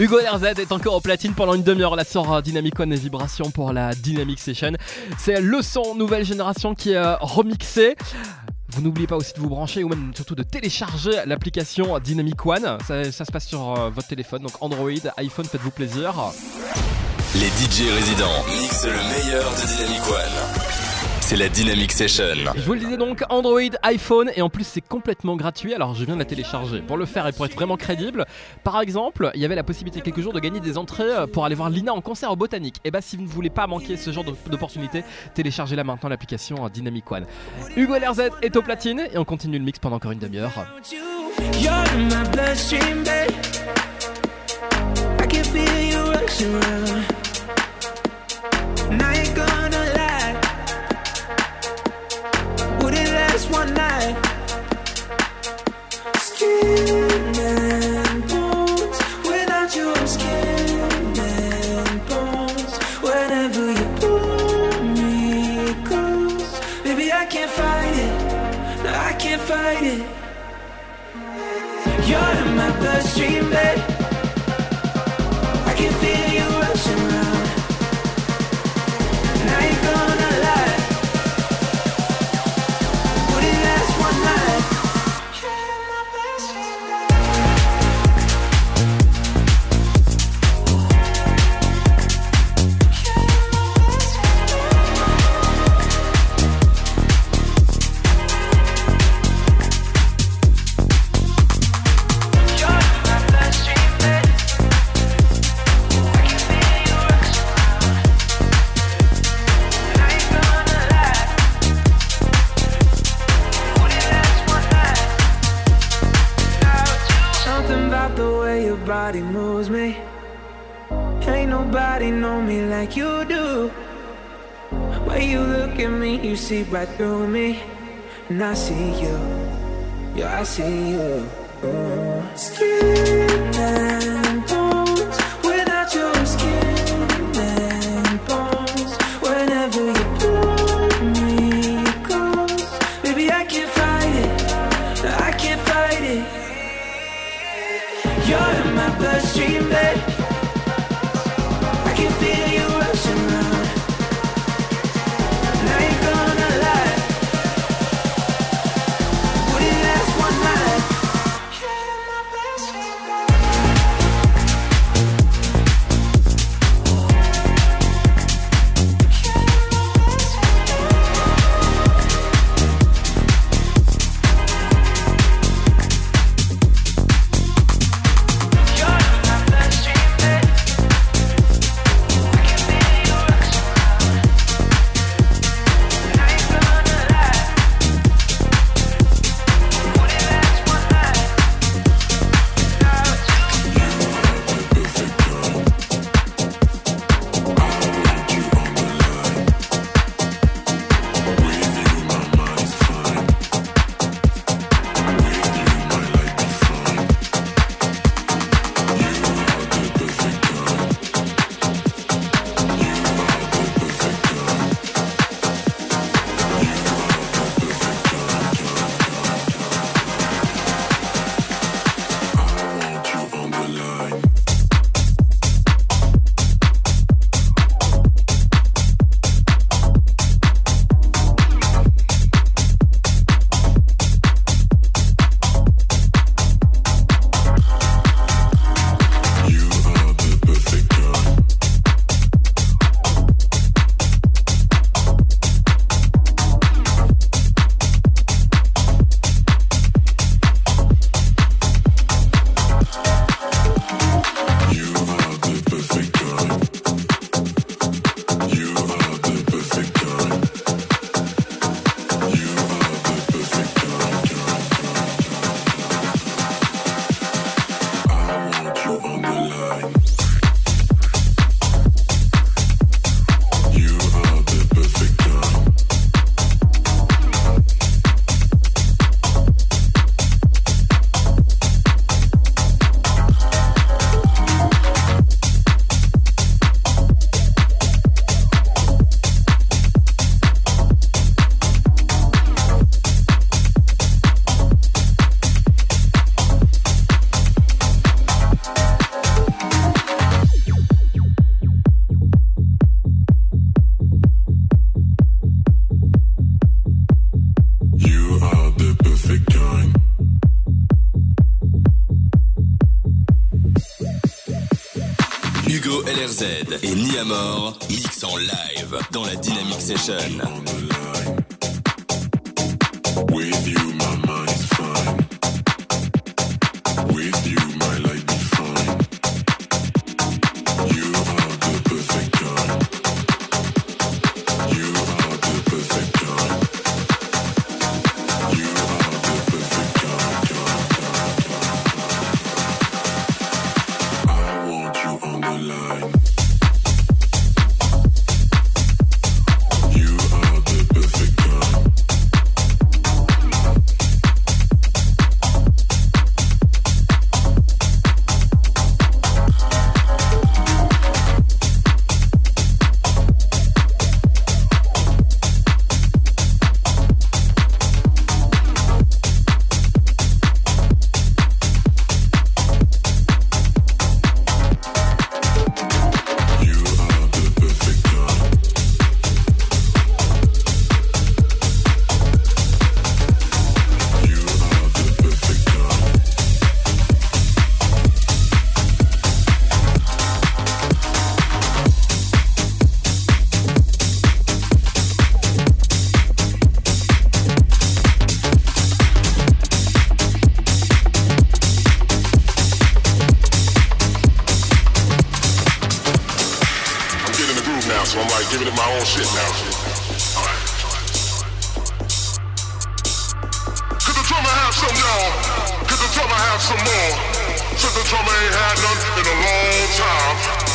Hugo RZ est encore au platine pendant une demi-heure. La sort euh, Dynamic One et Vibration pour la Dynamic Session. C'est le son nouvelle génération qui est euh, remixé. Vous n'oubliez pas aussi de vous brancher ou même surtout de télécharger l'application Dynamic One. Ça, ça se passe sur euh, votre téléphone, donc Android, iPhone, faites-vous plaisir. Les DJ résidents mixent le meilleur de Dynamic One. C'est la Dynamic Session. Je vous le disais donc, Android, iPhone, et en plus c'est complètement gratuit, alors je viens de la télécharger. Pour le faire et pour être vraiment crédible, par exemple, il y avait la possibilité quelques jours de gagner des entrées euh, pour aller voir Lina en concert au Botanique. Et bah si vous ne voulez pas manquer ce genre d'opportunité, téléchargez-la maintenant l'application Dynamic One. Hugo LRZ est au platine et on continue le mix pendant encore une demi-heure. I can feel you rushing. Last one night? Skin the way your body moves me. Ain't nobody know me like you do. When you look at me, you see right through me. And I see you. Yeah, I see you. Mm. Skin and bones. Without you, I'm skin You're in LRZ et Niamor mix en live dans la Dynamic Session. So I'm like giving it my own shit now. The drummer some, y'all? The drummer some more? Since the drummer ain't had none in a long time.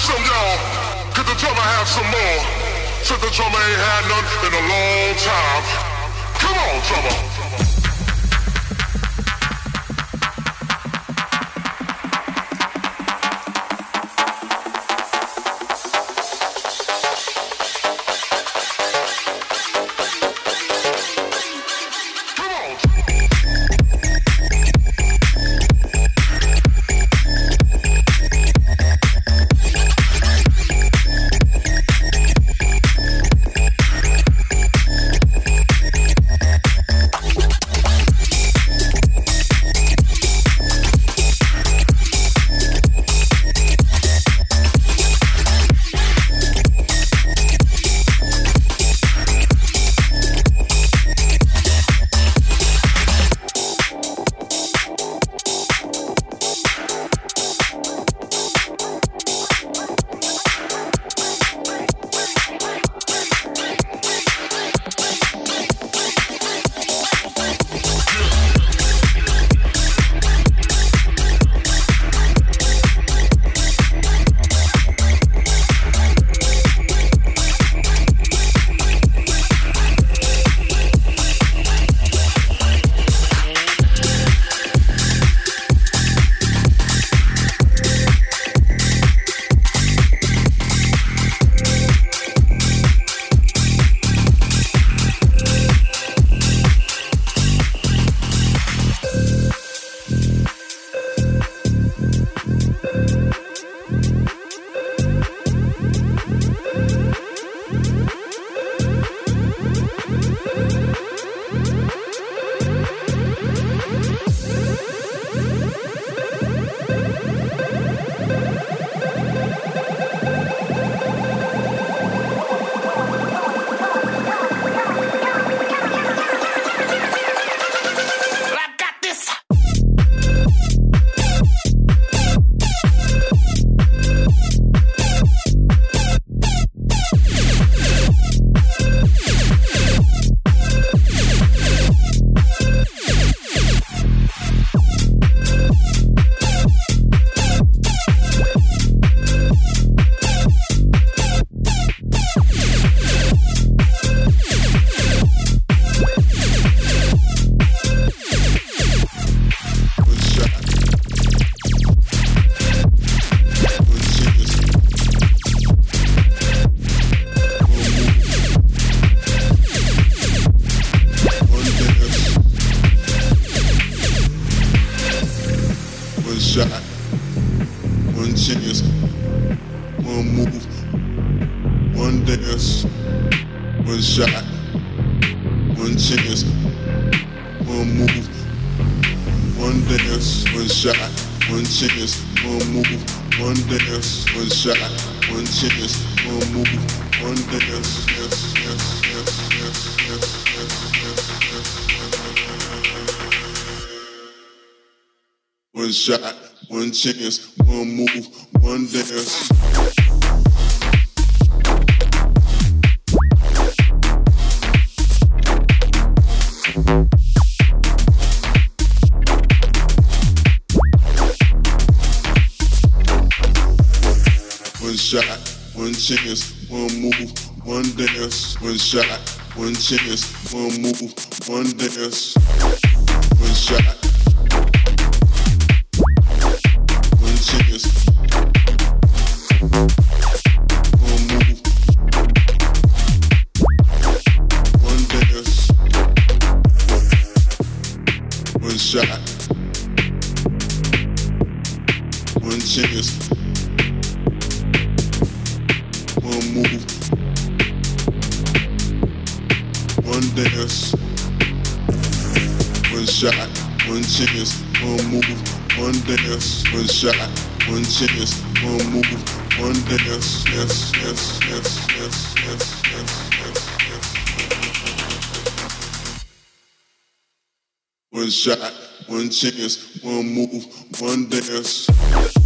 Have some, y'all? Could the drummer have some more? Since the drummer ain't had none in a long time. Come on, drummer. shot, one chance, one move, one dance, one shot, one chance, one move, one dance, one shot, one chance, one move, one dance, one shot, one chance, one move, one dance, yes, yes, yes, yes, yes, yes. One shot, one chance, one move, one dance. One shot, one chance, one move, one dance. One shot, one chance, one move, one dance. One shot, serious. One move, one dance. Yes, yes, yes, yes, yes, yes, yes, yes. One shot, one chance, one move, one dance.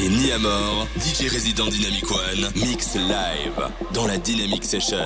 Et Niamor, DJ résident Dynamic One, mix live dans la Dynamic Session.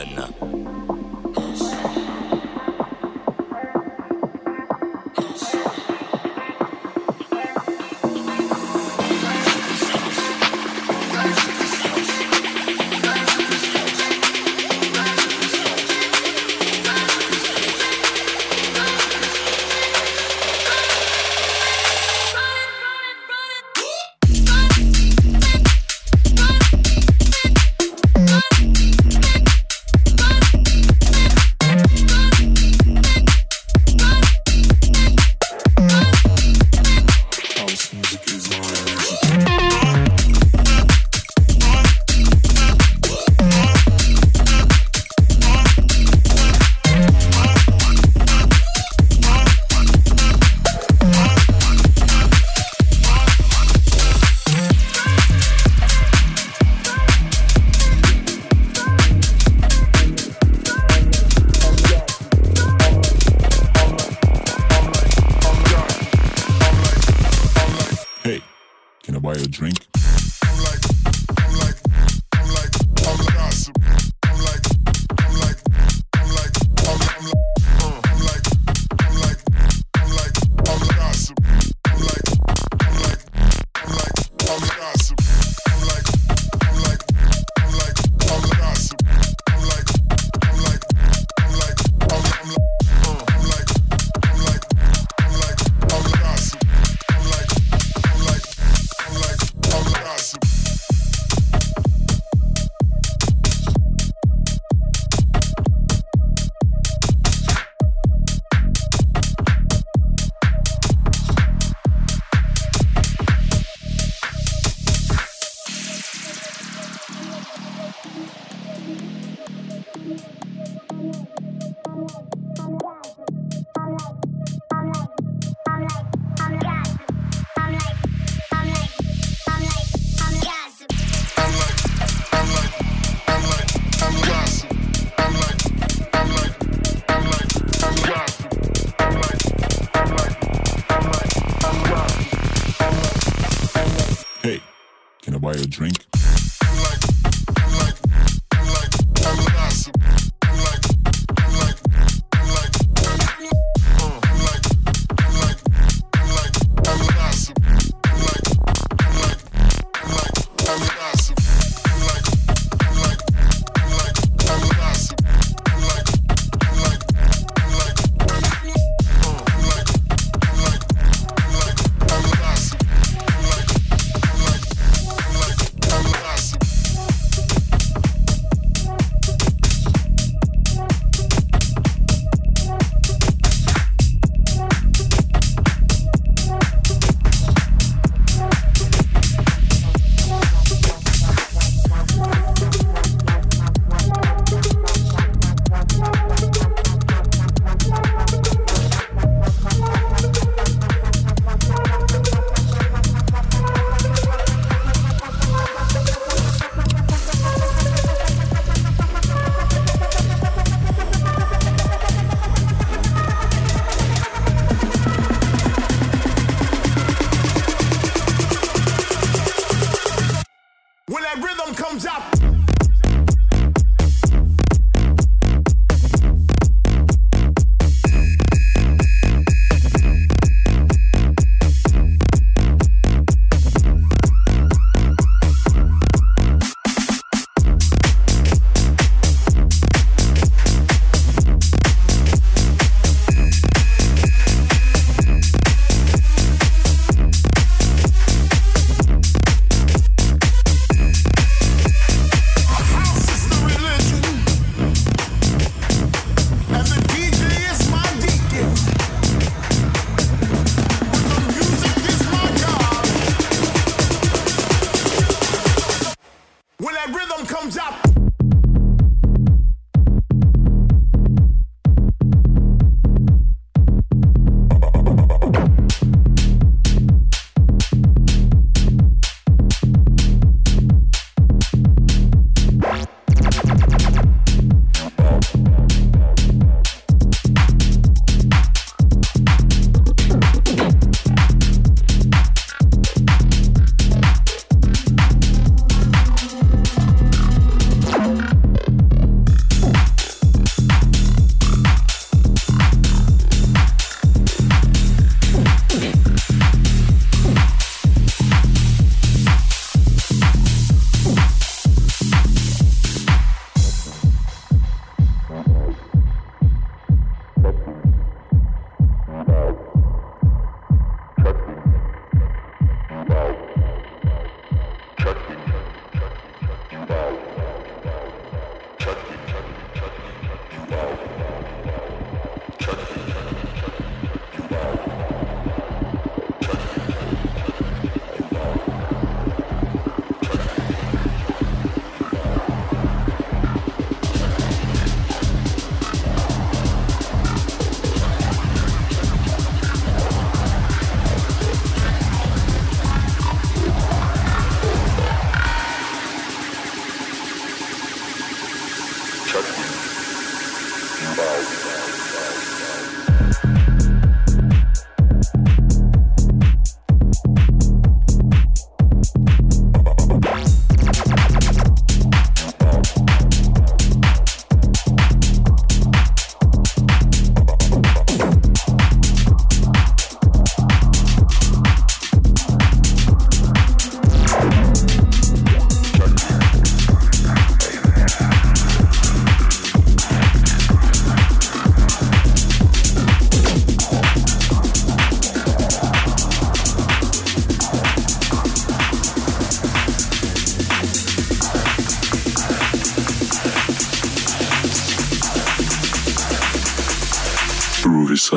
When that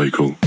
Cycle.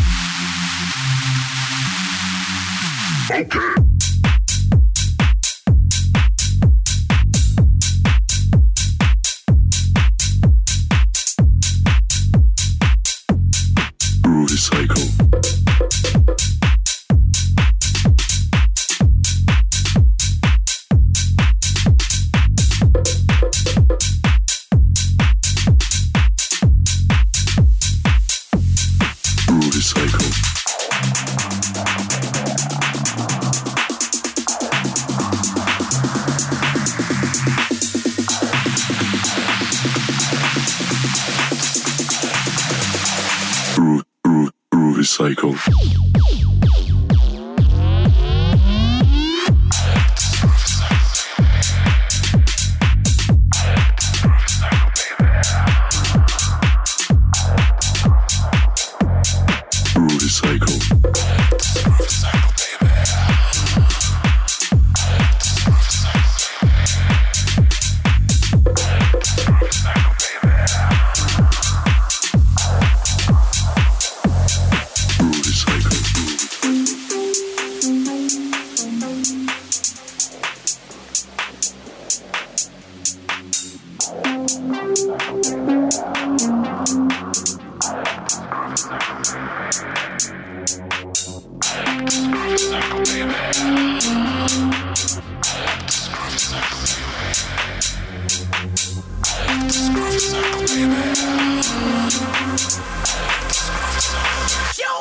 You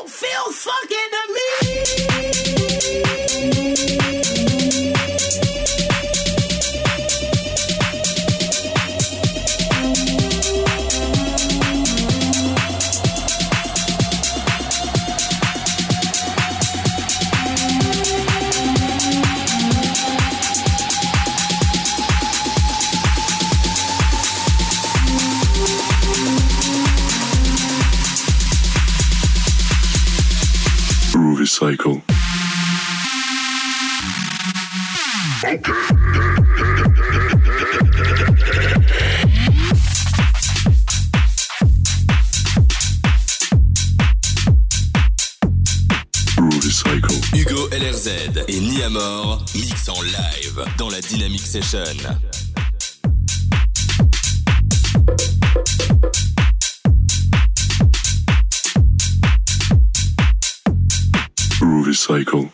feel fucking to me. Hugo LRZ et Niamor mix en live dans la Dynamic Session. Cycle.